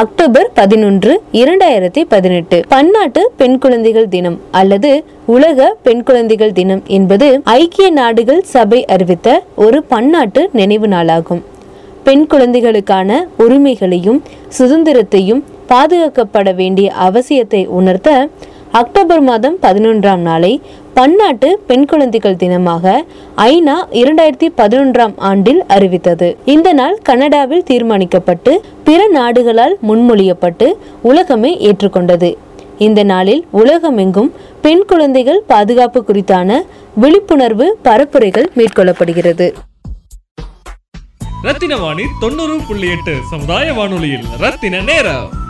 October பதினொன்று இரண்டாயிரத்தி பதினெட்டு. பன்னாட்டு பெண் குழந்தைகள் தினம் அல்லது உலக பெண் குழந்தைகள் தினம் என்பது ஐக்கிய நாடுகள் சபை அறிவித்த ஒரு பன்னாட்டு நினைவு நாளாகும். பெண் குழந்தைகளுக்கான உரிமைகளையும் சுதந்திரத்தையும் பாதுகாக்கப்பட வேண்டிய அவசியத்தை உணர்த்த அக்டோபர் மாதம் பதினொன்றாம் நாளை பன்னாட்டு பெண் குழந்தைகள் தினமாக ஐநா இரண்டாயிரத்தி பதினொன்றாம் ஆண்டில் அறிவித்தது. இந்த நாள் கனடாவில் தீர்மானிக்கப்பட்டு பிற நாடுகளால் முன்மொழியப்பட்டு உலகமே ஏற்றுக்கொண்டது. இந்த நாளில் உலகமெங்கும் பெண் குழந்தைகள் பாதுகாப்பு குறித்தான விழிப்புணர்வு பரப்புரைகள் மேற்கொள்ளப்படுகிறது. ரத்தின வாணி தொண்ணூறு புள்ளி எட்டு சமுதாய வானொலியில் ரத்தின நேரம்.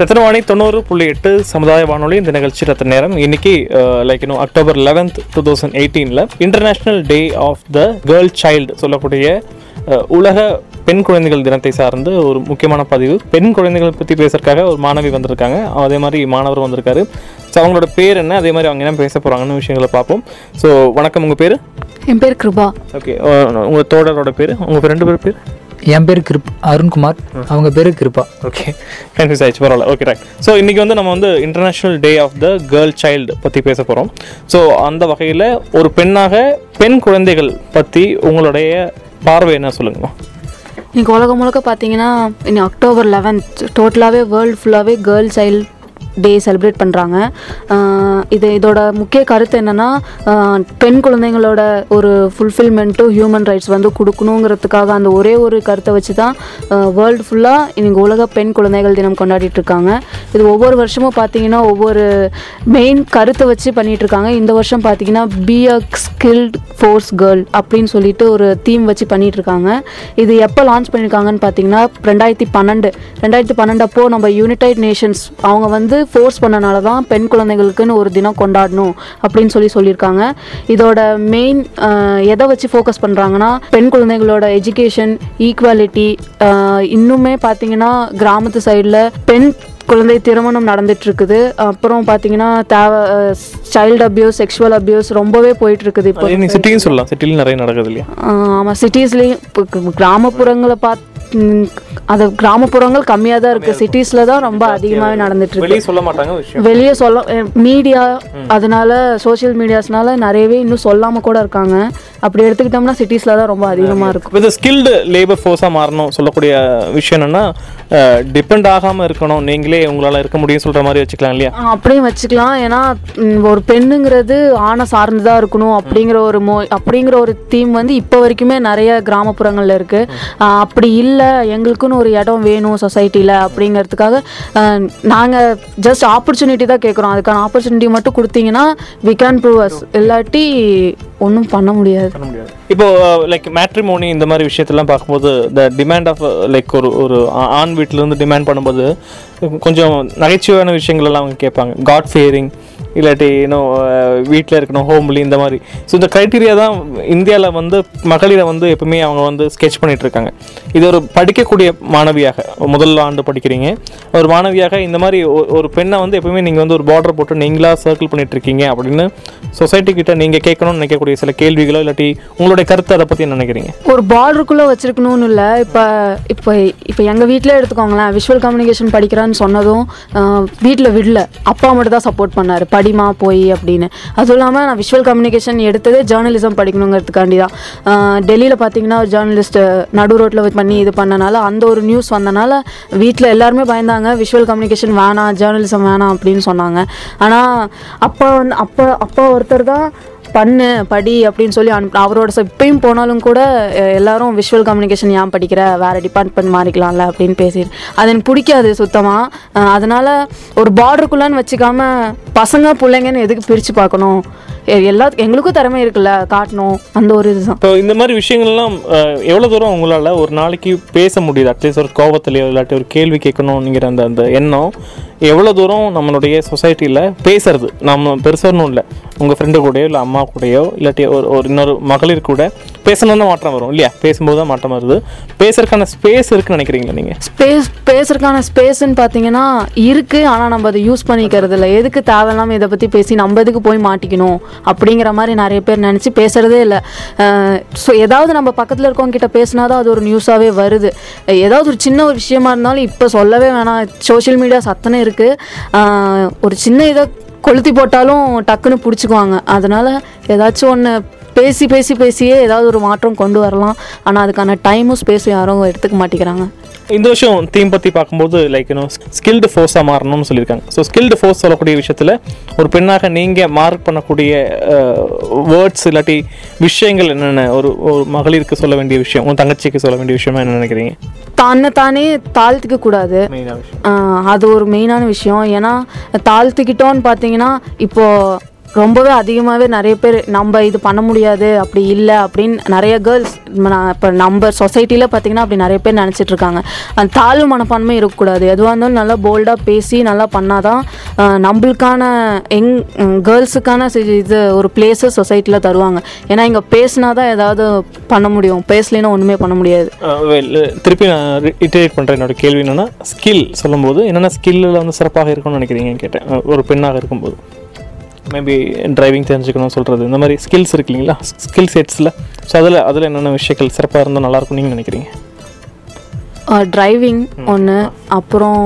ரத்னவாணி தொண்ணூறு புள்ளி எட்டு சமுதாய வானொலி இந்த நிகழ்ச்சி ரத்த நேரம். இன்னைக்கு லைக் இன்னும் அக்டோபர் லெவன்த் டூ தௌசண்ட் எயிட்டீனில் international day of the girl child சொல்லக்கூடிய உலக பெண் குழந்தைகள் தினத்தை சார்ந்து ஒரு முக்கியமான பதிவு. பெண் குழந்தைகள் பற்றி பேசுறதுக்காக ஒரு மாணவி வந்திருக்காங்க. அதே மாதிரி மாணவர் வந்திருக்காரு. ஸோ அவங்களோட பேர் என்ன? அதே மாதிரி அவங்க என்ன பேச போகிறாங்கன்னு விஷயங்களை பார்ப்போம். ஸோ வணக்கம். உங்கள் பேர்? என் பேர் கிருபா. ஓகே உங்கள் தோழரோட பேர்? உங்கள் ரெண்டு பேர் பேர்? என் பேர் கிருப் அருண்குமார். அவங்க பேர் கிருப்பா ஓகே. கன்ஃபியூஸ் ஆயிடுச்சு பரவாயில்ல. ஓகே ரைட் ஸோ இன்றைக்கி வந்து நம்ம வந்து international day of the girl child பற்றி பேச போகிறோம் ஸோ அந்த வகையில் ஒரு பெண்ணாக பெண் குழந்தைகள் பற்றி உங்களுடைய பார்வை என்ன சொல்லுங்கம்மா இன்னைக்கு உலகம் முழுக்க பார்த்தீங்கன்னா இன்னும் அக்டோபர் லெவன்த் டோட்டலாகவே வேர்ல்டு ஃபுல்லாகவே கேர்ள் சைல்ட் டே செலிப்ரேட் பண்ணுறாங்க இது இதோட முக்கிய கருத்து என்னென்னா பெண் குழந்தைங்களோட ஒரு ஃபுல்ஃபில்மெண்ட்டும் ஹியூமன் ரைட்ஸ் வந்து கொடுக்கணுங்கிறதுக்காக அந்த ஒரே ஒரு கருத்தை வச்சு தான் வேர்ல்டு ஃபுல்லாக இன்னைக்கு உலக பெண் குழந்தைகள் தினம் கொண்டாடிட்டு இருக்காங்க இது ஒவ்வொரு வருஷமும் பார்த்தீங்கன்னா ஒவ்வொரு மெயின் கருத்தை வச்சு பண்ணிகிட்டு இருக்காங்க இந்த வருஷம் பார்த்தீங்கன்னா be a skilled force girl அப்படின்னு சொல்லிட்டு ஒரு தீம் வச்சு பண்ணிகிட்டு இருக்காங்க இது எப்போ லான்ச் பண்ணியிருக்காங்கன்னு பார்த்தீங்கன்னா ரெண்டாயிரத்தி பன்னெண்டு. ரெண்டாயிரத்தி பன்னெண்டு அப்போது நம்ம யுனைடெட் நேஷன்ஸ் அவங்க வந்து ஃபோர்ஸ் பண்ணனால தான் பெண் குழந்தைகளுக்குன்னு ஒரு தினம் கொண்டாடணும் அப்படின்னு சொல்லி சொல்லியிருக்காங்க. இதோட மெயின் எதை வச்சு ஃபோக்கஸ் பண்ணுறாங்கன்னா பெண் குழந்தைகளோட எஜுகேஷன் ஈக்குவாலிட்டி இன்னுமே பார்த்தீங்கன்னா கிராமத்து சைடில் பெண் குழந்தை திருமணம் நடந்துட்டு இருக்குது அப்புறம் பார்த்தீங்கன்னா தேவை சைல்டு அபியூஸ் செக்ஷுவல் அபியூஸ் ரொம்பவே போயிட்டு இருக்குது இப்போ சிட்டியும் சொல்லலாம். சிட்டியில் நிறைய நடக்குது இல்லையா? ஆமாம் சிட்டிஸ்லேயும் இப்போ கிராமப்புறங்களை பார்த்து அது கிராமப்புறங்கள் கம்மியாக தான் இருக்குது சிட்டிஸில் தான் ரொம்ப அதிகமாகவே நடந்துட்டு இருக்கு. வெளியே சொல்ல மாட்டாங்க வெளியே சொல்ல மீடியா அதனால சோஷியல் மீடியாஸ்னால நிறையவே இன்னும் சொல்லாமல் கூட இருக்காங்க. அப்படி எடுத்துக்கிட்டோம்னா சிட்டிஸில் தான் ரொம்ப அதிகமாக இருக்கும். இது ஸ்கில்டு லேபர் ஃபோர்ஸாக மாறணும் சொல்லக்கூடிய விஷயம் என்னென்னா டிபெண்ட் ஆகாமல் இருக்கணும். நீங்களே உங்களால் இருக்க முடியும் சொல்கிற மாதிரி வச்சுக்கலாம் இல்லையா? அப்படியும் வச்சுக்கலாம். ஏன்னா ஒரு பெண்ணுங்கிறது ஆணை சார்ந்து தான் இருக்கணும் அப்படிங்கிற ஒரு மோ அப்படிங்கிற ஒரு தீம் வந்து இப்போ வரைக்குமே நிறைய கிராமப்புறங்களில் இருக்குது அப்படி இல்லை எங்களுக்குன்னு ஒரு இடம் வேணும் சொசைட்டியில் அப்படிங்கிறதுக்காக நாங்கள் ஜஸ்ட் ஆப்பர்ச்சுனிட்டி தான் கேட்குறோம் அதுக்கான ஆப்பர்ச்சுனிட்டி மட்டும் கொடுத்தீங்கன்னா வி கேன் ப்ரூவ் அஸ் இல்லாட்டி ஒன்றும் பண்ண முடியாது. பண்ண முடியாது. இப்போ uh, லைக் மேட்ரிமோனி இந்த மாதிரி விஷயத்தெல்லாம் பார்க்கும்போது த டிமாண்ட் ஆஃப் லைக் ஒரு ஒரு ஆண் வீட்டிலேருந்து டிமாண்ட் பண்ணும்போது கொஞ்சம் நகைச்சுவையான விஷயங்கள்லாம் அவங்க கேட்பாங்க. காட் ஃபியரிங் இல்லாட்டி இன்னும் வீட்டில் இருக்கணும் ஹோம்லி இந்த மாதிரி. ஸோ இந்த க்ரைட்டீரியா தான் இந்தியாவில் வந்து மகளிரை வந்து எப்பவுமே அவங்க வந்து ஸ்கெட்ச் பண்ணிட்டு இருக்காங்க இது ஒரு படிக்கக்கூடிய மாணவியாக முதல் ஆண்டு படிக்கிறீங்க. ஒரு மாணவியாக இந்த மாதிரி ஒரு பெண்ணை வந்து எப்பவுமே நீங்கள் வந்து ஒரு பார்டர் போட்டு நீங்களாக சர்க்கிள் பண்ணிகிட்ருக்கீங்க இருக்கீங்க அப்படின்னு சொசைட்டி கிட்ட நீங்கள் கேட்கணும்னு நினைக்கக்கூடிய சில கேள்விகளோ இல்லாட்டி உங்களுடைய கருத்து அதை பற்றி நினைக்கிறீங்க? ஒரு பார்டருக்குள்ளே வச்சுருக்கணும்னு இல்லை. இப்போ இப்போ இப்போ எங்கள் வீட்டிலே எடுத்துக்கோங்களேன். விஷுவல் கம்யூனிகேஷன் படிக்கிறான்னு சொன்னதும் வீட்டில் விடல அப்பா மட்டும் தான் சப்போர்ட் பண்ணார். படிமா போய் அப்படின்னு. அதுவும் இல்லாமல் நான் விஷுவல் கம்யூனிகேஷன் எடுத்ததே ஜேர்னலிசம் படிக்கணுங்கிறதுக்காண்டி தான். டெல்லியில் பார்த்தீங்கன்னா ஒரு ஜேர்னலிஸ்ட்டு நடு ரோட்டில் பண்ணி இது பண்ணனால அந்த ஒரு நியூஸ் வந்தனால வீட்டில் எல்லாருமே பயந்தாங்க. விஷுவல் கம்யூனிகேஷன் வேணாம் ஜேர்னலிசம் வேணாம் அப்படின்னு சொன்னாங்க. ஆனால் அப்பா வந்து அப்பா அப்பா ஒருத்தர் தான் பண்ணு படி அப்படின்னு சொல்லி அனுப்ப அவரோட இப்பயும் போனாலும் கூட எல்லாரும் விஷுவல் கம்யூனிகேஷன் ஏன் படிக்கிற? வேறு டிபார்ட்மெண்ட் மாறிக்கலாம்ல அப்படின்னு பேசி அது எனக்கு பிடிக்காது சுத்தமாக அதனால ஒரு பார்டருக்குள்ளன்னு வச்சுக்காம பசங்க பிள்ளைங்கன்னு எதுக்கு பிரித்து பார்க்கணும்? எல்லா எங்களுக்கும் திறமை இருக்குல்ல காட்டணும். அந்த ஒரு இதுதான். இப்போ இந்த மாதிரி விஷயங்கள்லாம் எவ்வளோ தூரம் உங்களால் ஒரு நாளைக்கு பேச முடியுது? அட்லீஸ்ட் ஒரு கோபத்துலையோ இல்லாட்டி ஒரு கேள்வி கேட்கணுங்கிற அந்த அந்த எண்ணம். எவ்வளோ தூரம் நம்மளுடைய சொசைட்டியில் பேசுறது? நம்ம பெருசாக இல்லை. உங்கள் ஃப்ரெண்டு கூடயோ இல்லை அம்மா கூடயோ இல்லாட்டி ஒரு ஒரு இன்னொரு மகளிர் கூட பேசணும் தான் மாற்றம் வரும் இல்லையா? பேசும்போது தான் மாற்றம் வருது. பேசுறதுக்கான ஸ்பேஸ் இருக்குன்னு நினைக்கிறீங்களா நீங்கள் ஸ்பேஸ் பேசுறதுக்கான ஸ்பேஸ்ன்னு பார்த்தீங்கன்னா இருக்குது ஆனால் நம்ம அதை யூஸ் பண்ணிக்கிறது இல்லை. எதுக்கு தேவையில்லாமல் இதை பற்றி பேசி நம்ம எதுக்கு போய் மாட்டிக்கணும்? அப்படிங்கிற மாதிரி நிறைய பேர் நினச்சி பேசுகிறதே இல்லை. ஸோ ஏதாவது நம்ம பக்கத்தில் இருக்கவங்க கிட்ட பேசினா தான் அது ஒரு நியூஸாகவே வருது. ஏதாவது ஒரு சின்ன ஒரு விஷயமா இருந்தாலும் இப்போ சொல்லவே வேணாம். சோஷியல் மீடியாஸ் அத்தனை இருக்குது ஒரு சின்ன இதை கொளுத்தி போட்டாலும் டக்குன்னு பிடிச்சிக்குவாங்க. அதனால் ஏதாச்சும் ஒன்று பேசி பேசி பேசியே ஏதாவது ஒரு மாற்றம் கொண்டு வரலாம். ஆனால் அதுக்கான டைமும் ஸ்பேஸும் யாரும் எடுத்துக்க மாட்டேங்கிறாங்க. இந்த வருஷம் தீம் பற்றி பார்க்கும்போது லைக் இன்னும் ஸ்கில்டு ஃபோர்ஸாக மாறணும்னு சொல்லியிருக்காங்க. ஸோ ஸ்கில்டு ஃபோர்ஸ் சொல்லக்கூடிய விஷயத்தில் ஒரு பெண்ணாக நீங்கள் மார்க் பண்ணக்கூடிய வேர்ட்ஸ் இல்லாட்டி விஷயங்கள் என்னென்ன? ஒரு ஒரு மகளிருக்கு சொல்ல வேண்டிய விஷயம் உன் தங்கச்சிக்கு சொல்ல வேண்டிய விஷயமா என்ன நினைக்கிறீங்க? தன்னை தானே தாழ்த்திக்க கூடாது அது ஒரு மெயினான விஷயம். ஏன்னா தாழ்த்திக்கிட்டோன்னு பார்த்தீங்கன்னா இப்போ ரொம்பவே அதிகமாகவே நிறைய பேர் நம்ம இது பண்ண முடியாது அப்படி இல்லை அப்படின்னு நிறைய கேர்ள்ஸ் இப்போ நம்ம சொசைட்டியில் பார்த்தீங்கன்னா அப்படி நிறைய பேர் நினச்சிட்ருக்காங்க அந்த தாழ்வு மனப்பான்மை இருக்கக்கூடாது. எதுவாக இருந்தாலும் நல்லா போல்டாக பேசி நல்லா பண்ணால் தான் நம்மளுக்கான எங் கேர்ள்ஸுக்கான இது ஒரு பிளேஸை சொசைட்டியில் தருவாங்க. ஏன்னா இங்கே பேசினா தான் ஏதாவது பண்ண முடியும். பேசலைன்னா ஒன்றுமே பண்ண முடியாது. திருப்பி நான் ரிட்டரேட் பண்ணுறேன் என்னோட கேள்வி என்னென்னா ஸ்கில் சொல்லும்போது என்னென்ன ஸ்கில்லில் வந்து சிறப்பாக இருக்கும்னு நினைக்கிறீங்கன்னு கேட்டேன். ஒரு பெண்ணாக இருக்கும்போது. மேபி டிரைவிங் தெரிஞ்சுக்கணும் சொல்கிறது இந்த மாதிரி ஸ்கில்ஸ் இருக்கு இல்லைங்களா? ஸ்கில் செட்ஸில் ஸோ அதில் அதில் என்னென்ன விஷயங்கள் சிறப்பாக இருந்தால் நல்லாயிருக்கும் நீங்கள் நினைக்கிறீங்க? டிரைவிங் ஒன்று அப்புறம்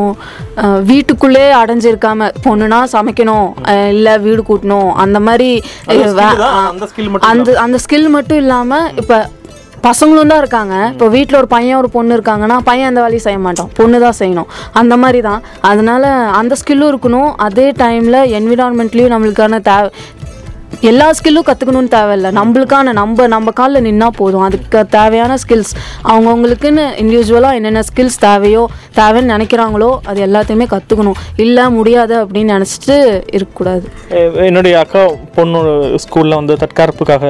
வீட்டுக்குள்ளே அடைஞ்சிருக்காம பொண்ணுனா சமைக்கணும். இல்லை வீடு கூட்டணும். அந்த மாதிரி அந்த அந்த ஸ்கில் மட்டும் இல்லாமல் இப்போ பசங்களும் தான் இருக்காங்க. இப்போ வீட்டில் ஒரு பையன் ஒரு பொண்ணு இருக்காங்கன்னா பையன் அந்த வேலையும் செய்ய மாட்டான். பொண்ணு தான் செய்யணும். அந்த மாதிரி தான். அதனால அந்த ஸ்கில்லும் இருக்கணும். அதே டைமில் என்விரான்மெண்ட்லேயும் நம்மளுக்கான தேவை எல்லா ஸ்கில்லும் கற்றுக்கணும்னு தேவையில்ல. நம்மளுக்கான நம்ம நம்ம காலில் நின்னா போதும். அதுக்கு தேவையான ஸ்கில்ஸ் அவங்கவுங்களுக்குன்னு இண்டிவிஜுவலாக என்னென்ன ஸ்கில்ஸ் தேவையோ தேவைன்னு நினைக்கிறாங்களோ அது எல்லாத்தையுமே கற்றுக்கணும் இல்லை முடியாது அப்படின்னு நினச்சிட்டு இருக்கக்கூடாது. என்னுடைய அக்கா பொண்ணு ஸ்கூலில் வந்து தற்காப்புக்காக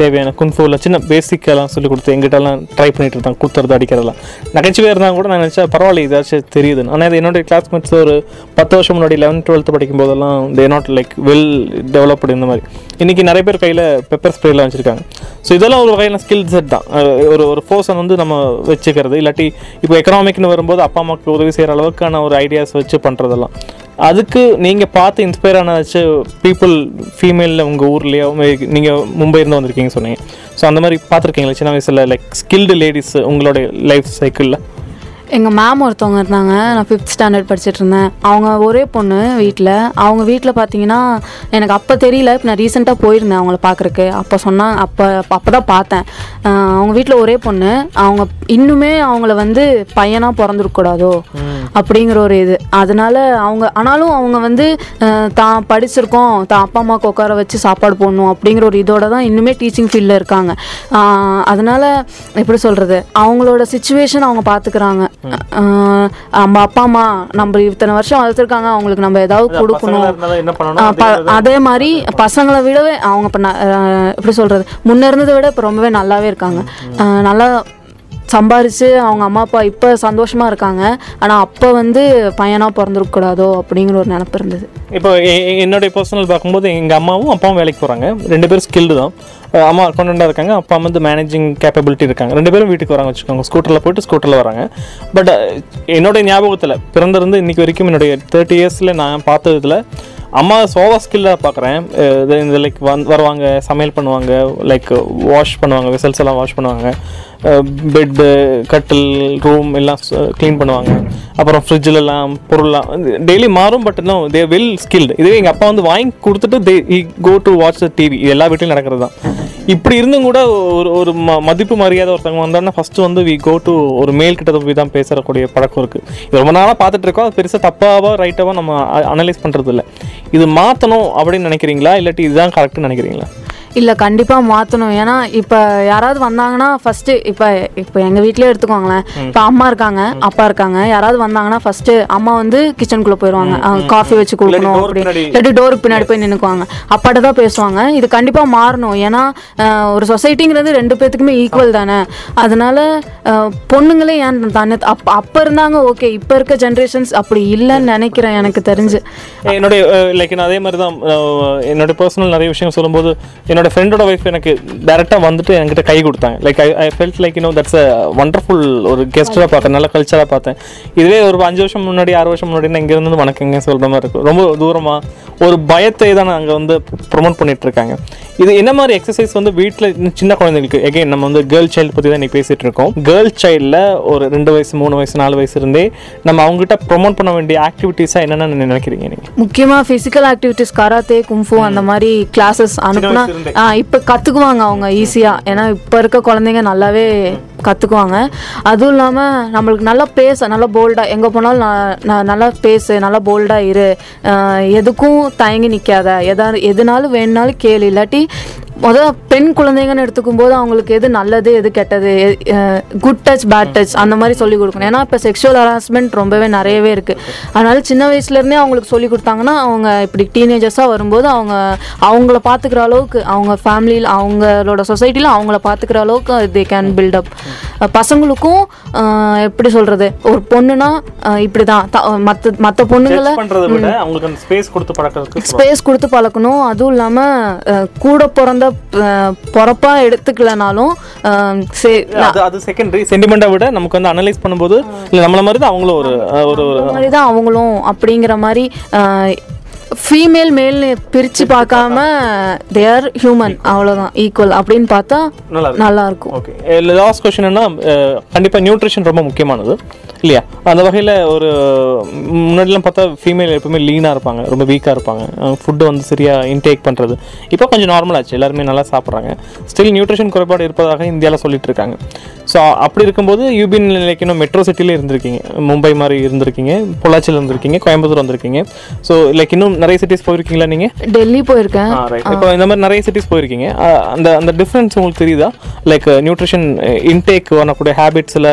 தேவையான குன்ஃபூவில் சின்ன பேசிக்கெல்லாம் சொல்லி கொடுத்து எங்கிட்டலாம் ட்ரை பண்ணிகிட்டு இருந்தாங்க குத்துறது அடிக்கிறதெல்லாம். நகைச்சுவையாக இருந்தால் கூட நான் நினச்சா பரவாயில்ல இதாச்சும் தெரியுது. ஆனால் இது என்னுடைய கிளாஸ்மேட்ஸ் ஒரு பத்து வருஷம் முன்னாடி லெவன்த் டுவெல்த் படிக்கும் போதெல்லாம் they not like well developed இந்த மாதிரி. இன்றைக்கி நிறைய பேர் கையில் பெப்பர் ஸ்ப்ரேலாம் வச்சுருக்காங்க. ஸோ இதெல்லாம் ஒரு வகையான ஸ்கில் செட் தான். ஒரு ஒரு ஃபோர்ஸை வந்து நம்ம வச்சுக்கிறது. இல்லாட்டி இப்போ எக்கனாமிக்னு வரும்போது அப்பா அம்மாவுக்கு உதவி செய்கிற அளவுக்கான ஒரு ஐடியாஸ் வச்சு பண்ணுறதெல்லாம் அதுக்கு நீங்கள் பார்த்து இன்ஸ்பயர் ஆனாச்சு பீப்புள் ஃபீமேலில் உங்கள் ஊர்லேயோ நீங்கள் மும்பையிலேருந்து வந்திருக்கீங்க சொன்னீங்க. ஸோ அந்த மாதிரி பார்த்துருக்கீங்களா? சின்ன வயசில் லைக் ஸ்கில்டு லேடிஸ் உங்களுடைய லைஃப் சைக்கிளில் எங்கள் மேம் ஒருத்தவங்க இருந்தாங்க. நான் ஃபிஃப்த் ஸ்டாண்டர்ட் படிச்சுட்டு இருந்தேன். அவங்க ஒரே பொண்ணு வீட்டில் அவங்க வீட்டில் பார்த்தீங்கன்னா எனக்கு அப்போ தெரியல. இப்போ நான் ரீசெண்டாக போயிருந்தேன் அவங்கள பார்க்குறக்கு அப்போ சொன்னாங்க அப்போ அப்போ தான் பார்த்தேன் அவங்க வீட்டில் ஒரே பொண்ணு. அவங்க இன்னுமே அவங்கள வந்து பையனாக பிறந்துருக்கூடாதோ அப்படிங்கிற ஒரு இது. அதனால அவங்க ஆனாலும் அவங்க வந்து தான் படிச்சிருக்கோம் தான் அப்பா அம்மாவுக்கு உட்கார வச்சு சாப்பாடு போடணும் அப்படிங்கிற ஒரு இதோட தான் இன்னுமே டீச்சிங் ஃபீல்டில் இருக்காங்க. அதனால எப்படி சொல்கிறது அவங்களோட சுச்சுவேஷன் அவங்க பார்த்துக்கிறாங்க நம்ம அப்பா அம்மா நம்ம இத்தனை வருஷம் வளர்த்துருக்காங்க அவங்களுக்கு நம்ம ஏதாவது கொடுக்கணும். அதே மாதிரி பசங்களை விடவே அவங்க இப்போ எப்படி சொல்கிறது முன்ன இருந்ததை விட இப்போ ரொம்பவே நல்லாவே இருக்காங்க. நல்லா சம்பாரித்து அவங்க அம்மா அப்பா இப்போ சந்தோஷமாக இருக்காங்க. ஆனால் அப்போ வந்து பையனாக பிறந்திருக்கக்கூடாதோ அப்படிங்கிற ஒரு நினப்பு இருந்தது. இப்போ என்னுடைய பர்சனல் பார்க்கும்போது எங்கள் அம்மாவும் அப்பாவும் வேலைக்கு போகிறாங்க ரெண்டு பேரும் ஸ்கில்டு தான். அம்மா அக்கௌண்டண்ட்டாக இருக்காங்க அப்பா வந்து மேனேஜிங் கேப்பபிலிட்டி இருக்காங்க. ரெண்டு பேரும் வீட்டுக்கு வராங்க வச்சுக்கோங்க. ஸ்கூட்டரில் போயிட்டு ஸ்கூட்டரில் வராங்க. பட் என்னுடைய ஞாபகத்தில் பிறந்திருந்து இன்றைக்கி வரைக்கும் என்னுடைய தேர்ட்டி இயர்ஸில் நான் பார்த்ததுல அம்மா சோவா ஸ்கில்லாக பார்க்குறேன். இந்த லைக் வந் வருவாங்க சமையல் பண்ணுவாங்க லைக் வாஷ் பண்ணுவாங்க விசல்ஸ் எல்லாம் வாஷ் பண்ணுவாங்க. பெட்டு கட்டில் ரூம் எல்லாம் க்ளீன் பண்ணுவாங்க. அப்புறம் ஃப்ரிட்ஜில் எல்லாம் பொருள்லாம் டெய்லி மாறும் பட் இன்னும் தே வெல் ஸ்கில்டு இதுவே எங்கள் அப்பா வந்து வாங்கி கொடுத்துட்டு they go to watch the TV இது எல்லா வீட்லையும் நடக்கிறது தான். இப்படி இருந்தும் கூட ஒரு ஒரு ம மதிப்பு மரியாதை ஒருத்தவங்க வந்தாங்கன்னா ஃபஸ்ட்டு வந்து வி கோ டு ஒரு மேல் கிட்ட போய் தான் பேசக்கூடிய பழக்கம் இருக்குது இது ரொம்ப நாளாக பார்த்துட்டு இருக்கோம். அது பெருசாக தப்பாவோ ரைட்டாவோ நம்ம அனலைஸ் பண்ணுறது இல்லை இது மாற்றணும் அப்படின்னு நினைக்கிறீங்களா? இல்லாட்டி இதுதான் கரெக்டுன்னு நினைக்கிறீங்களா? இல்லை கண்டிப்பாக மாற்றணும் ஏன்னா இப்போ யாராவது வந்தாங்கன்னா ஃபஸ்ட்டு இப்போ இப்போ எங்கள் வீட்டிலே எடுத்துக்கோங்களேன். இப்போ அம்மா இருக்காங்க அப்பா இருக்காங்க. யாராவது வந்தாங்கன்னா ஃபஸ்ட்டு அம்மா வந்து கிச்சனுக்குள்ளே போயிடுவாங்க காஃபி வச்சு கொடுக்கணும் door அப்படி பின்னாடி. இல்லாட்டி டோருக்கு பின்னாடி போய் நின்னுக்குவாங்க. அப்பாட்ட தான் பேசுவாங்க. இது கண்டிப்பாக மாறணும். ஏன்னா ஒரு சொசைட்டிங்கிறது ரெண்டு பேத்துக்குமே ஈக்குவல் தானே. அதனால பொண்ணுங்களே ஏன் தானே அப்போ அப்போ இருந்தாங்க ஓகே இப்போ இருக்க ஜென்ரேஷன்ஸ் அப்படி இல்லைன்னு நினைக்கிறேன் எனக்கு தெரிஞ்சு. என்னுடைய லைக் அதே மாதிரி தான் என்னுடைய பர்சனல் நிறைய விஷயம் சொல்லும்போது என்னோட ஃப்ரெண்டோட ஒய்ஃப் எனக்கு டேரெக்டாக வந்துட்டு என்கிட்ட கை கொடுத்தாங்க. Like I I felt like you know that's a wonderful ஒரு கெஸ்ட்டாக பார்த்தேன் நல்ல கல்ச்சராக பார்த்தேன். இதுவே ஒரு அஞ்சு வருஷம் முன்னாடி ஆறு வருஷம் முன்னாடி நான் இங்கேருந்து வணக்கங்க சொல்கிற மாதிரி இருக்கும் ரொம்ப தூரமாக ஒரு பயத்தை தான் அங்கே வந்து ப்ரொமோட் பண்ணிகிட்ருக்காங்க இது என்ன மாதிரி எக்ஸசைஸ் வந்து வீட்டில் சின்ன குழந்தைங்களுக்கு எகைன் நம்ம வந்து கேர்ள் சைல்டு பற்றி தான் இன்னைக்கு பேசிகிட்டு இருக்கோம். கேர்ள் சைல்டில் ஒரு ரெண்டு வயசு மூணு வயசு நாலு வயசு இருந்தே நம்ம அவங்ககிட்ட ப்ரொமோட் பண்ண வேண்டிய ஆக்டிவிட்டீஸாக என்னென்னு நினைக்கிறீங்க நீங்கள் முக்கியமாக ஃபிசிக்கல் ஆக்டிவிட்டிஸ் கராத்தே கும்ஃபு அந்த மாதிரி கிளாஸஸ் அனுப்புனா இப்போ கற்றுக்குவாங்க அவங்க ஈஸியாக ஏன்னா இப்போ இருக்க குழந்தைங்க நல்லாவே கற்றுக்குவாங்க அதுவும் இல்லாமல் நம்மளுக்கு நல்லா பேச நல்லா போல்டாக எங்கே போனாலும் நான் நான் நல்லா பேசு நல்லா போல்டாக இரு. எதுக்கும் தயங்கி நிற்காத எதா எதுனாலும் வேணுனாலும் கேளு. இல்லாட்டி முதல் பெண் குழந்தைங்கன்னு எடுத்துக்கும் போது அவங்களுக்கு எது நல்லது எது கெட்டது குட் டச் பேட் டச் அந்த மாதிரி சொல்லி கொடுக்கணும். ஏன்னா இப்போ செக்ஷுவல் ஹராஸ்மெண்ட் ரொம்பவே நிறையவே இருக்குது அதனால சின்ன வயசுலேருந்தே அவங்களுக்கு சொல்லி கொடுத்தாங்கன்னா அவங்க இப்படி டீனேஜர்ஸாக வரும்போது அவங்க அவங்கள பார்த்துக்கிற அளவுக்கு அவங்க ஃபேமிலியில் அவங்களோட சொசைட்டியில் அவங்கள பார்த்துக்கிற அளவுக்கு தே கேன் பில்டப் பசங்களுக்கும் அஹ், எப்படி சொல்கிறது ஒரு பொண்ணுனா இப்படி தான் மற்ற மற்ற பொண்ணுங்களை ஸ்பேஸ் கொடுத்து பழக்கணும். அதுவும் இல்லாமல் கூட பிறந்த பிறப்பா எடுத்துக்கலனாலும் அஹ், சே- அது செகண்டரி சென்டிமெண்ட்டை விட நமக்கு வந்து அனலைஸ் பண்ணும்போது இல்லை நம்மள மாதிரி தான் அவங்களும் ஒரு ஒரு மாதிரி தான் அவங்களும் அப்படிங்கிற மாதிரி ஃபீமேல் மேல்னு பிரித்து பார்க்காம தேர் ஹியூமன் அவ்வளோதான் ஈக்குவல் அப்படின்னு பார்த்தா நல்லா இருக்கும். ஓகே லாஸ்ட் கொஸ்டின் என்ன கண்டிப்பாக நியூட்ரிஷன் ரொம்ப முக்கியமானது. இல்லையா? அந்த வகையில் ஒரு முன்னாடிலாம் பார்த்தா ஃபீமேல் எப்பவுமே லீனாக இருப்பாங்க ரொம்ப வீக்காக இருப்பாங்க. ஃபுட்டு வந்து சரியாக இன்டேக் பண்ணுறது இப்போ கொஞ்சம் நார்மல் ஆச்சு. எல்லாருமே நல்லா சாப்பிட்றாங்க. ஸ்டில் நியூட்ரிஷன் குறைபாடு இருப்பதாக இந்தியாவில் சொல்லிட்டு இருக்காங்க. ஸோ அப்படி இருக்கும்போது யூபின் லைக் இன்னும் மெட்ரோ சிட்டிலே இருந்திருக்கீங்க. மும்பை மாதிரி இருந்திருக்கீங்க. பொள்ளாச்சியில் இருந்திருக்கீங்க. கோயம்புத்தூர் வந்திருக்கீங்க. ஸோ லைக் இன்னும் நிறைய சிட்டிஸ் போயிருக்கீங்களா நீங்கள் டெல்லி போயிருக்கேன். ரைட் இப்போ இந்த மாதிரி நிறைய சிட்டிஸ் போயிருக்கீங்க. அந்த அந்த டிஃப்ரென்ஸ் உங்களுக்கு தெரியுதா? லைக் நியூட்ரிஷன் இன்டேக் வரக்கூடிய ஹேபிட்ஸில்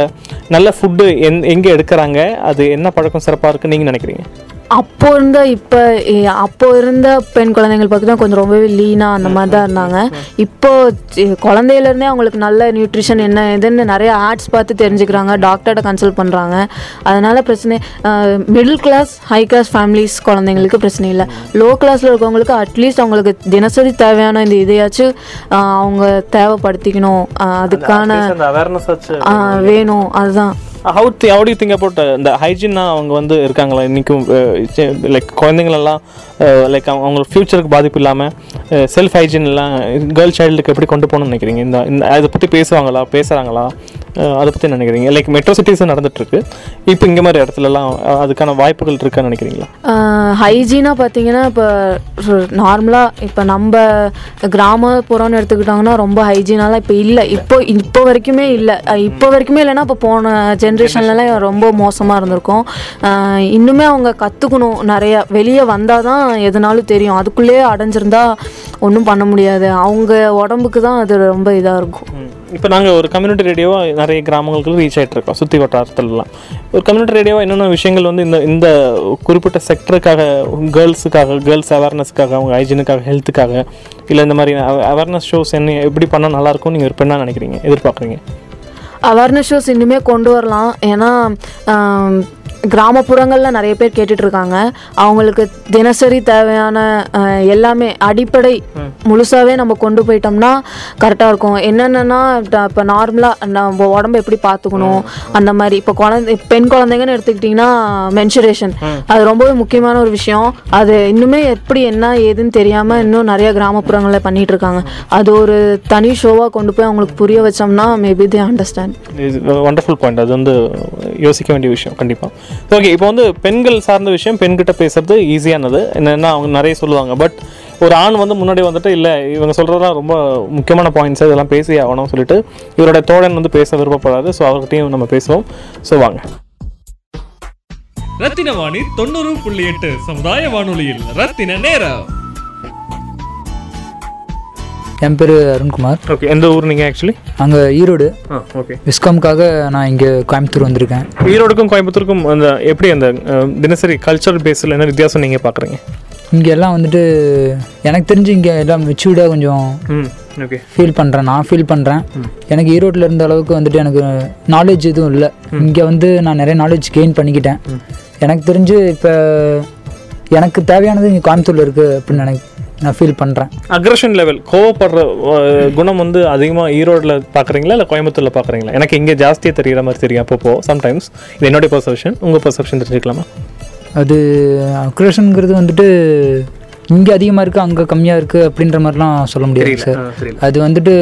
நல்ல ஃபுட்டு எந் எங்கே எடுக்கிறாங்க? அது என்ன பழக்கம் சிறப்பாக இருக்குன்னு நீங்கள் நினைக்கிறீங்க? அப்போ இருந்த இப்போ அப்போ இருந்த பெண் குழந்தைகள் பார்த்தீங்கன்னா கொஞ்சம் ரொம்பவே லீனாக அந்த மாதிரி தான் இருந்தாங்க. இப்போ குழந்தையிலேருந்தே அவங்களுக்கு நல்ல நியூட்ரிஷன் என்ன இதுன்னு நிறைய ஆட்ஸ் பார்த்து தெரிஞ்சுக்கிறாங்க. டாக்டர்கிட்ட கன்சல்ட் பண்ணுறாங்க அதனால பிரச்சனை middle class high class families குழந்தைங்களுக்கு பிரச்சனை இல்லை. லோ கிளாஸில் இருக்கவங்களுக்கு அட்லீஸ்ட் அவங்களுக்கு தினசரி தேவையான இந்த இதையாச்சும் அவங்க தேவைப்படுத்திக்கணும். அதுக்கான வேணும். அதுதான். How the how to think about இந்த ஹைஜீனாக அவங்க வந்து இருக்காங்களா? இன்றைக்கும் லைக் uh, குழந்தைங்களெல்லாம் லைக் அவங்க ஃப்யூச்சருக்கு பாதிப்பு இல்லாமல் செல்ஃப் ஹைஜீன் எல்லாம் கேர்ள் சைல்டுக்கு எப்படி கொண்டு போகணும்னு நினைக்கிறீங்க? இந்த இந்த அதை பற்றி பேசுவாங்களா? பேசுகிறாங்களா அதை பற்றி நினைக்கிறீங்க? லைக் மெட்ரோ சிட்டிஸ் நடந்துட்டுருக்கு. இப்போ இங்கே மாதிரி இடத்துலலாம் அதுக்கான வாய்ப்புகள் இருக்கான்னு நினைக்கிறீங்களா? ஹைஜீனாக பார்த்தீங்கன்னா இப்போ நார்மலாக இப்போ நம்ம கிராமப்புறம்னு எடுத்துக்கிட்டாங்கன்னா ரொம்ப ஹைஜீனாலாம் இப்போ இல்லை. இப்போ இப்போ வரைக்குமே இல்லை. இப்போ வரைக்குமே இல்லைன்னா இப்போ போன ஜென்ரேஷன்லலாம் ரொம்ப மோசமாக இருந்திருக்கும். இன்னுமே அவங்க கற்றுக்கணும் நிறைய. வெளியே வந்தால் தான் எதுனாலும் தெரியும். அதுக்குள்ளேயே அடைஞ்சிருந்தா ஒன்றும் பண்ண முடியாது. அவங்க உடம்புக்கு தான் அது ரொம்ப இதாக இருக்கும். இப்போ நாங்கள் ஒரு கம்யூனிட்டி ரேடியோவாக நிறைய கிராமங்களுக்கு ரீச் ஆகிட்டு இருக்கோம் சுற்றி வட்டாரத்துலலாம். ஒரு கம்யூனிட்டி ரேடியோவாக என்னென்ன விஷயங்கள் வந்து இந்த இந்த குறிப்பிட்ட செக்டருக்காக கேர்ள்ஸுக்காக கேர்ள்ஸ் அவேர்னஸ்க்காக அவங்க ஹைஜீனுக்காக ஹெல்த்துக்காக இல்லை இந்த மாதிரி அவேர்னஸ் ஷோஸ் என்ன எப்படி பண்ணால் நல்லாயிருக்கும் நீங்கள் ஒரு பெண்ணாக நினைக்கிறீங்க எதிர்பார்க்குறீங்க? அவேர்னஸ் ஷோஸ் இன்னுமே கொண்டு வரலாம். ஏன்னா கிராமப்புறங்களில் நிறைய பேர் கேட்டுட்டு இருக்காங்க அவங்களுக்கு தினசரி தேவையான எல்லாமே அடிப்படை முழுசாவே நம்ம கொண்டு போயிட்டோம்னா கரெக்டாக இருக்கும். என்னென்னா இப்போ நார்மலாக நம்ம உடம்ப எப்படி பார்த்துக்கணும்? அந்த மாதிரி. இப்போ குழந்தை பெண் குழந்தைங்கன்னு எடுத்துக்கிட்டிங்கன்னா மென்சுரேஷன் அது ரொம்பவே முக்கியமான ஒரு விஷயம். அது இன்னுமே எப்படி என்ன ஏதுன்னு தெரியாமல் இன்னும் நிறைய கிராமப்புறங்களில் பண்ணிட்டு இருக்காங்க அது ஒரு தனி ஷோவாக கொண்டு போய் அவங்களுக்கு புரிய வச்சோம்னா maybe they understand wonderful point அது வந்து யோசிக்க வேண்டிய விஷயம் கண்டிப்பாக ஓகே இப்போ வந்து பெண்கள் சார்ந்த விஷயம் பெண்கிட்ட பேசுறது ஈஸியானது என்னென்னா அவங்க நிறைய சொல்லுவாங்க. பட் ஒரு ஆண் வந்து முன்னாடி வந்துட்டு இல்லை இவங்க சொல்கிறதெல்லாம் ரொம்ப முக்கியமான பாயிண்ட்ஸ் இதெல்லாம் பேசி ஆகணும்னு சொல்லிட்டு இவரோட தோழன் வந்து பேச விருப்பப்படாது. ஸோ அவர்கிட்டையும் நம்ம பேசுவோம். ஸோ வாங்க. ரத்தின வாணி தொண்ணூறு புள்ளி எட்டு சமுதாய வானொலியில் ரத்தின நேரம். என் பேர் அருண்குமார். ஓகே எந்த ஊர் நீங்கள் ஆக்சுவலி அங்கே ஈரோடு. ஓகே விஸ்காம்காக நான் இங்கே கோயம்புத்தூர் வந்திருக்கேன். ஈரோடுக்கும் கோயம்புத்தூருக்கும் அந்த எப்படி அந்த தினசரி கல்ச்சரல் பேஸில் என்ன வித்தியாசம் நீங்கள் பார்க்குறீங்க இங்கே எல்லாம் வந்துட்டு எனக்கு தெரிஞ்சு இங்கே எல்லாம் மெச்சூர்டாக கொஞ்சம் ஓகே ஃபீல் பண்ணுறேன் நான் ஃபீல் பண்ணுறேன் எனக்கு ஈரோட்டில் இருந்த அளவுக்கு வந்துட்டு எனக்கு நாலேஜ் எதுவும் இல்லை. இங்கே வந்து நான் நிறைய நாலேஜ் கெயின் பண்ணிக்கிட்டேன். எனக்கு தெரிஞ்சு இப்போ எனக்கு தேவையானது இங்கே கோயம்புத்தூரில் இருக்குது அப்படின்னு எனக்கு நான் ஃபீல் பண்ணுறேன் அக்ரஷன் லெவல் கோவப்படுற குணம் வந்து அதிகமாக ஈரோடில் பார்க்குறீங்களா இல்லை கோயம்புத்தூரில் பார்க்குறீங்களா எனக்கு இங்கே ஜாஸ்தியாக தெரிகிற மாதிரி தெரியும் அப்பப்போ சம்டைம்ஸ் இது என்னுடைய பர்செப்ஷன் உங்கள் பர்செப்ஷன் தெரிஞ்சுக்கலாமா? அது அக்ரேஷனுங்கிறது வந்துட்டு இங்கே அதிகமாக இருக்குது அங்கே கம்மியாக இருக்குது அப்படின்ற மாதிரிலாம் சொல்ல முடியாது சார். அது வந்துட்டு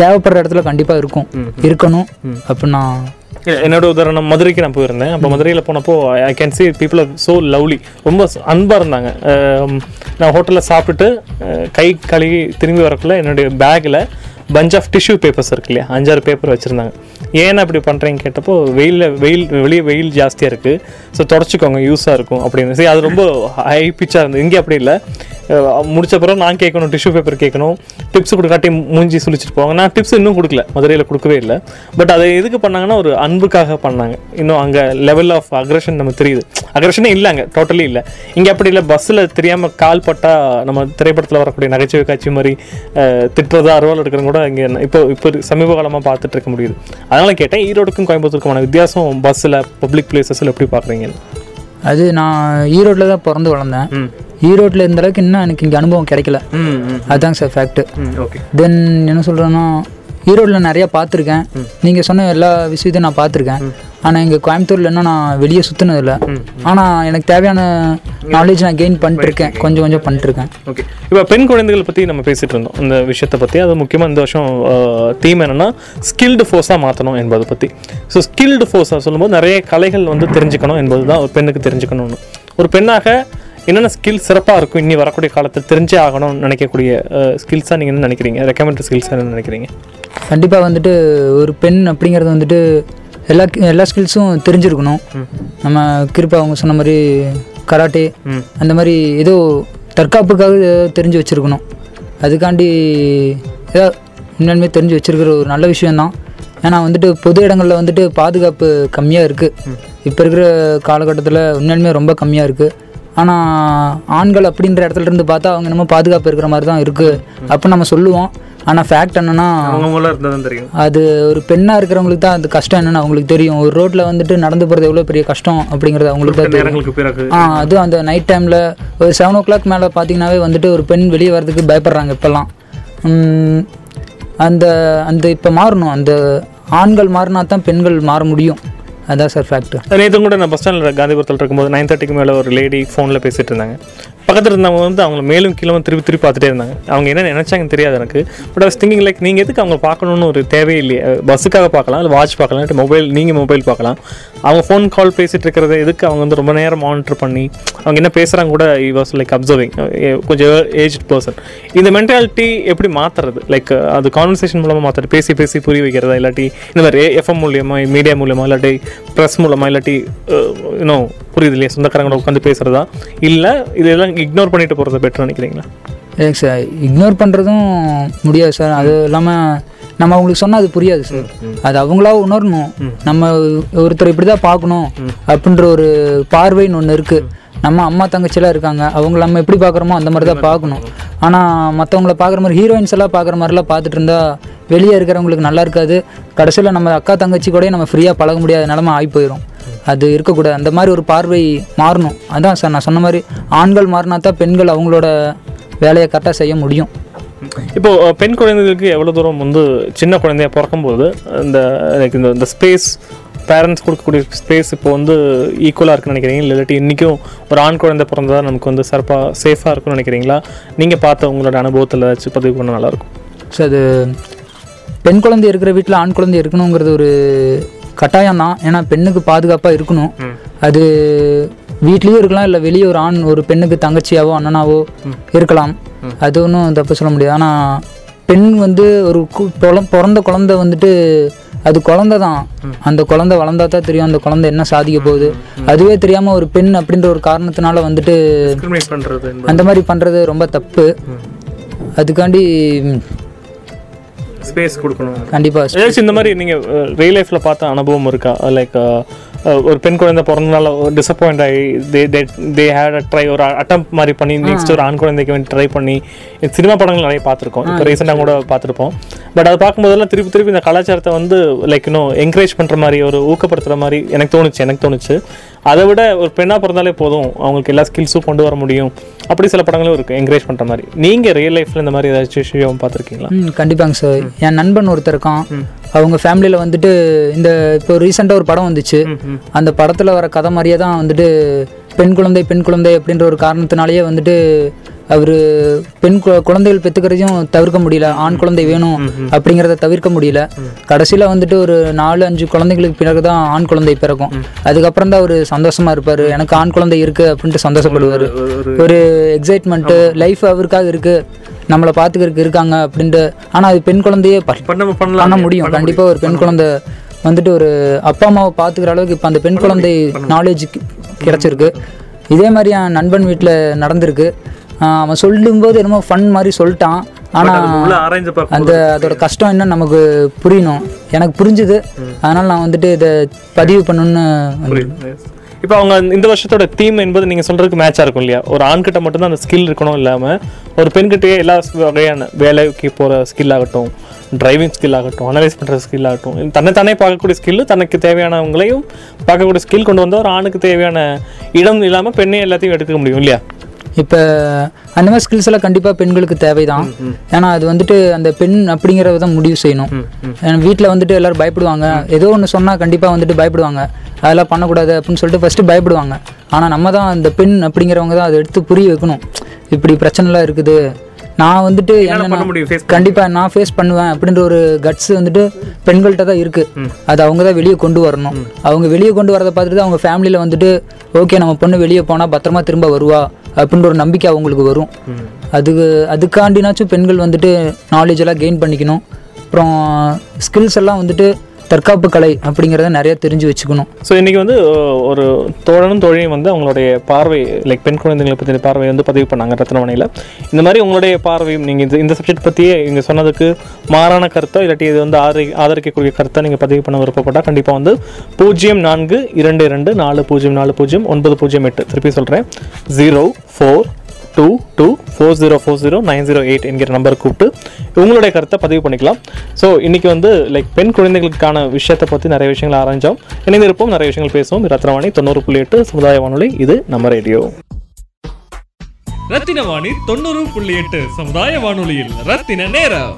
தேவைப்படுற இடத்துல கண்டிப்பாக இருக்கும். இருக்கணும் அப்படின்னு நான் என்னோட உதாரணம் மதுரைக்கு நான் போயிருந்தேன். அப்போ மதுரையில் போனப்போ I can see people are so lovely ரொம்ப அன்பாக இருந்தாங்க. நான் ஹோட்டலில் சாப்பிட்டுட்டு கை கழுவி திரும்பி வரக்குள்ள என்னுடைய பேக்கில் பஞ்ச் ஆஃப் டிஷ்யூ பேப்பர்ஸ் இருக்கு இல்லையா? அஞ்சாறு பேப்பர் வச்சுருந்தாங்க. ஏன் அப்படி பண்ணுறீங்க கேட்டப்போ வெயிலில் வெயில் வெளியே வெயில் ஜாஸ்தியாக இருக்குது ஸோ தொடச்சிக்கோங்க யூஸாக இருக்கும் அப்படின்னு. சரி அது ரொம்ப ஹை பிச்சாக இருந்தது. இங்கே அப்படி இல்லை. முடிச்ச பிறகு நான் கேட்கணும் டிஷ்யூ பேப்பர் கேட்கணும் டிப்ஸ் கொடுக்காட்டி மூஞ்சி சுழிச்சிட்டு போவாங்க. நான் டிப்ஸ் இன்னும் கொடுக்கல. மதுரையில் கொடுக்கவே இல்லை. பட் அதை எதுக்கு பண்ணாங்கன்னா ஒரு அன்புக்காக பண்ணாங்க. இன்னும் அங்கே லெவல் ஆஃப் அக்ரஷன் நமக்கு தெரியுது. அக்ரஷனே இல்லை அங்கே டோட்டலி இல்லை. இங்கே அப்படி இல்லை. பஸ்ஸில் தெரியாமல் கால் பட்டால் நம்ம திரைப்படத்தில் வரக்கூடிய நகைச்சுவை காட்சி மாதிரி திட்டுறதா அருவாள் எடுக்கிறவங்க கூட இங்கே இப்போ இப்போ சமீப காலமாக பார்த்துட்டு இருக்க முடியுது. அதனால கேட்டேன் ஈரோடுக்கும் கோயம்புத்தூருக்குமான வித்தியாசம் பஸ்ஸில் பப்ளிக் பிளேசஸில் எப்படி பார்க்குறீங்க? அது நான் ஈரோட்டில் தான் பிறந்து வளர்ந்தேன். ஈரோட்டில் இருந்த அளவுக்கு இன்னும் எனக்கு இங்கே அனுபவம் கிடைக்கல. அதுதாங்க சார் ஃபேக்ட்டு ஓகே தென் என்ன சொல்கிறேன்னா ஈரோட்டில் நிறையா பார்த்துருக்கேன். நீங்கள் சொன்ன எல்லா விஷயத்தையும் நான் பார்த்துருக்கேன். ஆனால் இங்கே கோயம்புத்தூரில் இன்னும் நான் வெளியே சுற்றினதில்ல ஆனால் எனக்கு தேவையான நாலேஜ் நான் கெயின் பண்ணிட்டுருக்கேன். கொஞ்சம் கொஞ்சம் பண்ணிட்டுருக்கேன். ஓகே இப்போ பெண் குழந்தைகள் பற்றி நம்ம பேசிட்டு இருந்தோம். இந்த விஷயத்தை பற்றி அது முக்கியமாக இந்த வருஷம் தீம் என்னன்னா ஸ்கில்டு ஃபோர்ஸாக மாற்றணும் என்பதை பற்றி ஸோ ஸ்கில்டு ஃபோர்ஸாக சொல்லும்போது நிறைய கலைகள் வந்து தெரிஞ்சுக்கணும் என்பது தான் ஒரு பெண்ணுக்கு தெரிஞ்சுக்கணும்னு. ஒரு பெண்ணாக என்னென்ன ஸ்கில் சிறப்பாக இருக்கும்? இனி வரக்கூடிய காலத்தில் தெரிஞ்சே ஆகணும்னு நினைக்கக்கூடிய ஸ்கில்ஸாக நீங்கள் என்ன நினைக்கிறீங்க? ரெக்கமெண்ட் ஸ்கில்ஸாக என்ன நினைக்கிறீங்க? கண்டிப்பாக வந்துட்டு ஒரு பெண் அப்படிங்கிறது வந்துட்டு எல்லா எல்லா ஸ்கில்ஸும் தெரிஞ்சிருக்கணும். நம்ம கிருப்பா அவங்க சொன்ன மாதிரி கராட்டே அந்த மாதிரி ஏதோ தற்காப்புக்காக தெரிஞ்சு வச்சுருக்கணும். அதுக்காண்டி ஏதோ உண்மையுமே தெரிஞ்சு வச்சிருக்கிற ஒரு நல்ல விஷயம்தான். ஏன்னா வந்துட்டு பொது இடங்களில் வந்துட்டு பாதுகாப்பு கம்மியாக இருக்குது இப்போ இருக்கிற காலகட்டத்தில் உண்மையுமே ரொம்ப கம்மியாக இருக்குது ஆனால் ஆண்கள் அப்படின்ற இடத்துல இருந்து பார்த்தா அவங்க என்னமோ பாதுகாப்பு இருக்கிற மாதிரி தான் இருக்குது அப்போ நம்ம சொல்லுவோம். ஆனால் ஃபேக்ட் என்னன்னா தெரியும். அது ஒரு பெண்ணாக இருக்கிறவங்களுக்கு தான் அது கஷ்டம் என்னன்னு அவங்களுக்கு தெரியும். ஒரு ரோட்டில் வந்துட்டு நடந்து போகிறது எவ்வளோ பெரிய கஷ்டம் அப்படிங்கிறது அவங்களுக்கு தான் தெரியும். ஆ அது அந்த நைட் டைமில் ஒரு செவன் ஓ கிளாக் மேலே பார்த்தீங்கன்னாவே வந்துட்டு ஒரு பெண் வெளியே வர்றதுக்கு பயப்படுறாங்க இப்போல்லாம். அந்த அந்த இப்போ மாறணும். அந்த ஆண்கள் மாறினா தான் பெண்கள் மாற முடியும். அதான் சார் ஃபேக்ட் நேற்று கூட நான் பஸ் ஸ்டாண்டில் காந்திபுரத்தில் இருக்கும்போது நைன் தேர்ட்டிக்கு மேலே ஒரு லேடி ஃபோனில் பேசிட்டு இருந்தாங்க. பக்கத்தில் இருந்தவங்க வந்து அவங்கள மேலும் கீழே திருப்பி திருப்பி பார்த்துட்டே இருந்தாங்க. அவங்க என்ன நினச்சாங்கன்னு தெரியாது எனக்கு. பட் I திங்கிங் லைக் நீங்கள் எதுக்கு அவங்க பார்க்கணுன்னு ஒரு தேவையில்லையே பஸ்ஸுக்காக பார்க்கலாம் இல்லை வாட்ச் பார்க்கலாம் இல்லை மொபைல் நீங்கள் மொபைல் பார்க்கலாம். அவங்க ஃபோன் கால் பேசிகிட்டு இருக்கிறத எதுக்கு அவங்க வந்து ரொம்ப நேரம் மானிட்டர் பண்ணி அவங்க என்ன பேசுகிறாங்க கூட இ வாஸ் லைக் அப்சர்விங் கொஞ்சம் ஏஜ் பர்சன் இந்த மென்டாலிட்டி எப்படி மாற்றுறது லைக் அது கான்வர்சேஷன் மூலமாக மாற்றுறது பேசி பேசி புரிய வைக்கிறதா? இல்லாட்டி இந்த மாதிரி எஃப்எம் மூலியமாக மீடியா மூலியமாக இல்லாட்டி ப்ரெஸ் மூலமாக இல்லாட்டி இன்னும் புரியுது இல்லையா? சொந்தக்காரங்களோட உட்காந்து பேசுகிறதா இல்லை இதெல்லாம் இக்னோர் பண்ணிட்டு போகிறது பெட்டர் நினைக்கிறீங்களா? இல்லைங்க சார் இக்னோர் பண்ணுறதும் முடியாது சார் அது இல்லாமல் நம்ம அவங்களுக்கு சொன்னால் அது புரியாது சார் அது அவங்களா உணரணும். நம்ம ஒருத்தர் இப்படி தான் பார்க்கணும் அப்படின்ற ஒரு பார்வைன்னு ஒன்று இருக்குது நம்ம அம்மா தங்கச்சிலாம் இருக்காங்க. அவங்க நம்ம எப்படி பார்க்குறோமோ அந்த மாதிரி தான் பார்க்கணும். ஆனால் மற்றவங்கள பார்க்குற மாதிரி ஹீரோயின்ஸ் எல்லாம் பார்க்குற மாதிரிலாம் பார்த்துட்டு இருந்தா வெளியே இருக்கிறவங்களுக்கு நல்லா இருக்காது. கடைசியில் நம்ம அக்கா தங்கச்சி கூட நம்ம ஃப்ரீயாக பழக முடியாத நிலமை ஆகி போயிடும் அது இருக்கக்கூடாது. அந்த மாதிரி ஒரு பார்வை மாறணும். அதான் சார் நான் சொன்ன மாதிரி ஆண்கள் மாறினா தான் பெண்கள் அவங்களோட வேலையை கரெக்டாக செய்ய முடியும். இப்போ அஹ், பெண் குழந்தைகளுக்கு எவ்வளோ தூரம் வந்து சின்ன குழந்தைய பிறக்கும்போது இந்த இந்த இந்த ஸ்பேஸ் பேரண்ட்ஸ் கொடுக்கக்கூடிய ஸ்பேஸ் இப்போ வந்து ஈக்குவலாக இருக்குன்னு நினைக்கிறீங்க இல்லாட்டி இன்றைக்கும் ஒரு ஆண் குழந்தை பிறந்ததா நமக்கு வந்து சிறப்பாக சேஃபாக இருக்கும்னு நினைக்கிறீங்களா? நீங்கள் பார்த்த உங்களோட அனுபவத்தில் ஏதாச்சும் பதிவு பண்ண நல்லாயிருக்கும் ஸோ அது பெண் குழந்தை இருக்கிற வீட்டில் ஆண் குழந்தை இருக்கணுங்கிறது ஒரு கட்டாயம் தான். ஏன்னா பெண்ணுக்கு பாதுகாப்பாக இருக்கணும். அது வீட்லேயும் இருக்கலாம் இல்லை வெளியே ஒரு ஆண் ஒரு பெண்ணுக்கு தங்கச்சியாவோ அண்ணனாவோ இருக்கலாம். அது ஒன்றும் தப்பு சொல்ல முடியாது. ஆனால் பெண் வந்து ஒரு பிறந்த குழந்தை வந்துட்டு அது குழந்தை தான். அந்த குழந்தை வளர்ந்தா தான் தெரியும் அந்த குழந்தை என்ன சாதிக்க போகுது. அதுவே தெரியாமல் ஒரு பெண் அப்படின்ற ஒரு காரணத்தினால வந்துட்டு அந்த மாதிரி பண்ணுறது ரொம்ப தப்பு. அதுக்காண்டி ஸ்பேஸ் கொடுக்கணும். கண்டிப்பாக ஏதாச்சும் இந்த மாதிரி நீங்கள் ரியல் லைஃப்பில் பார்த்த அனுபவம் இருக்கா? லைக் ஒரு பெண் குழந்தை பிறந்தனால டிசப்பாயிண்ட் ஆகி தே தே தே ஹேட் அ ட்ரை ஒரு அட்டம் மாதிரி பண்ணி நெக்ஸ்ட் ஒரு ஆண் குழந்தைக்கு வேண்டி ட்ரை பண்ணி சினிமா படங்கள் நிறைய பார்த்துருக்கோம். இப்போ ரீசெண்டாக கூட பார்த்துருப்போம். பட் அதை பார்க்கும்போதெல்லாம் திருப்பி திருப்பி இந்த கலாச்சாரத்தை வந்து லைக் இன்னும் என்கரேஜ் பண்ணுற மாதிரி ஒரு ஊக்கப்படுத்துகிற மாதிரி எனக்கு தோணுச்சு எனக்கு தோணுச்சு. அதை விட ஒரு பெண்ணாக பிறந்தாலே போதும். அவங்களுக்கு எல்லா ஸ்கில்ஸும் கொண்டு வர முடியும். அப்படி சில படங்களும் இருக்குது என்கரேஜ் பண்ணுற மாதிரி. நீங்கள் ரியல் லைஃப்பில் இந்த மாதிரி ஏதாச்சும் விஷயம் பார்த்துருக்கீங்களா? கண்டிப்பாங்க சார் என் நண்பன் ஒருத்தர் இருக்கான். அவங்க ஃபேமிலியில் வந்துட்டு இந்த இப்போ ரீசெண்டாக ஒரு படம் வந்துச்சு. அந்த படத்தில் வர கதை மாதிரியே தான் வந்துட்டு பெண் குழந்தை பெண் குழந்தை அப்படின்ற ஒரு காரணத்தினாலேயே வந்துட்டு அவர் பெண் குழந்தைகள் பெற்றுக்கிறதையும் தவிர்க்க முடியல. ஆண் குழந்தை வேணும் அப்படிங்கிறத தவிர்க்க முடியல. கடைசியில் வந்துட்டு ஒரு நாலு அஞ்சு குழந்தைங்களுக்கு பிறகு தான் ஆண் குழந்தை பிறக்கும். அதுக்கப்புறம் தான் அவர் சந்தோஷமா இருப்பார். எனக்கு ஆண் குழந்தை இருக்கு அப்படின்ட்டு சந்தோஷப்படுவார். ஒரு எக்ஸைட்மெண்ட்டு லைஃப் அவருக்காக இருக்கு. நம்மளை பார்த்துக்கிறதுக்கு இருக்காங்க அப்படின்ட்டு. ஆனால் அது பெண் குழந்தையே பண்ண முடியும். கண்டிப்பாக ஒரு பெண் குழந்தை வந்துட்டு ஒரு அப்பா அம்மாவை பார்த்துக்கிற அளவுக்கு இப்போ அந்த பெண் குழந்தை நாலேஜ் கிடைச்சிருக்கு. இதே மாதிரி என் நண்பன் வீட்டில் நடந்திருக்கு. அவன் சொல்லும்போது என்னமோ ஃபன் மாதிரி சொல்லிட்டான். ஆனால் அந்த அதோட கஷ்டம் என்னன்னு நமக்கு புரியணும். எனக்கு புரிஞ்சுது. அதனால் நான் வந்துட்டு இதை பதிவு வந்திருக்கேன். இப்போ அவங்க இந்த வருஷத்தோட தீம் என்பது நீங்க சொல்றதுக்கு மேட்சா இருக்கும் இல்லையா? ஒரு ஆண்கிட்ட மட்டும்தான் அந்த ஸ்கில் இருக்கணும் இல்லாம ஒரு பெண்கிட்டயே எல்லா வகையான வேலைக்கு போற ஸ்கில் ஆகட்டும் டிரைவிங் ஸ்கில் ஆகட்டும் அனலைஸ் பண்ற ஸ்கில் ஆகட்டும் தன்னைத்தானே பார்க்கக்கூடிய ஸ்கில் தனக்கு தேவையானவங்களையும் பார்க்கக்கூடிய ஸ்கில் கொண்டு வந்தா ஒரு ஆணுக்கு தேவையான இடம் இல்லாம பெண்ணே எல்லாத்தையும் எடுத்துக்க முடியும் இல்லையா? இப்போ அந்த மாதிரி ஸ்கில்ஸ் எல்லாம் கண்டிப்பாக பெண்களுக்கு தேவைதான். ஏன்னா அது வந்துட்டு அந்த பெண் அப்படிங்கிறத தான் முடிவு செய்யணும். வீட்டில் வந்துட்டு எல்லாரும் பயப்படுவாங்க. ஏதோ ஒன்று சொன்னால் கண்டிப்பாக வந்துட்டு பயப்படுவாங்க. அதெல்லாம் பண்ணக்கூடாது அப்படின்னு சொல்லிட்டு ஃபஸ்ட்டு பயப்படுவாங்க. ஆனால் நம்ம தான் அந்த பெண் அப்படிங்கிறவங்க தான் அதை எடுத்து புரிய வைக்கணும். இப்படி பிரச்சனைலாம் இருக்குது. நான் வந்துட்டு என்ன முடியும், face கண்டிப்பா நான் ஃபேஸ் பண்ணுவேன் அப்படின்ற ஒரு கட்ஸ் வந்துட்டு பெண்கள்கிட்ட தான் இருக்கு. அது அவங்க தான் வெளியே கொண்டு வரணும். அவங்க வெளியே கொண்டு வரதை பார்த்துட்டு அவங்க ஃபேமிலியில் வந்துட்டு ஓகே நம்ம பொண்ணு வெளியே போனால் பத்திரமா திரும்ப வருவா அப்படின்ற ஒரு நம்பிக்கை அவங்களுக்கு வரும். அதுக்கு அதுக்காண்டினாச்சும் பெண்கள் வந்துட்டு நாலேஜ் எல்லாம் கெயின் பண்ணிக்கணும். அப்புறம் ஸ்கில்ஸ் எல்லாம் வந்துட்டு தற்காப்பு கலை அப்படிங்கிறத நிறைய தெரிஞ்சு வச்சுக்கணும். ஸோ இன்றைக்கி வந்து ஒரு தோழனும் தோழியும் வந்து அவங்களுடைய பார்வை லைக் பெண் குழந்தைங்களை பற்றின பார்வை வந்து பதிவு பண்ணாங்க ரத்னவணையில் இந்த மாதிரி உங்களுடைய பார்வையும் நீங்கள் இந்த இந்த சப்ஜெக்ட் பற்றியே இங்கே சொன்னதுக்கு மாறான கருத்தோ இல்லாட்டி இது வந்து ஆதரி ஆதரிக்கக்கூடிய கருத்தை நீங்கள் பதிவு பண்ண விருப்பப்பட்டால் கண்டிப்பாக வந்து பூஜ்ஜியம் நான்கு இரண்டு இரண்டு நாலு பூஜ்ஜியம் நாலு பூஜ்ஜியம் ஒன்பது பூஜ்ஜியம் எட்டு. திருப்பி சொல்கிறேன் zero four two two four zero four zero nine zero eight என்கிற நம்பர் கூப்பிட்டு உங்களுடைய கருத்தை பதிவு பண்ணிக்கலாம். ஸோ இன்றைக்கி வந்து லைக் பெண் குழந்தைகளுக்கான விஷயத்தை பற்றி நிறைய விஷயங்கள் ஆரம்பித்தோம் இணைந்திருப்போம் நிறைய விஷயங்கள் பேசுவோம். ரத்னவாணி தொண்ணூறு புள்ளி எட்டு சமுதாய வானொலி. இது நம்ம ரேடியோ. ரத்தின வாணி தொண்ணூறு புள்ளி எட்டு சமுதாய வானொலியில் ரத்தின நேரம்.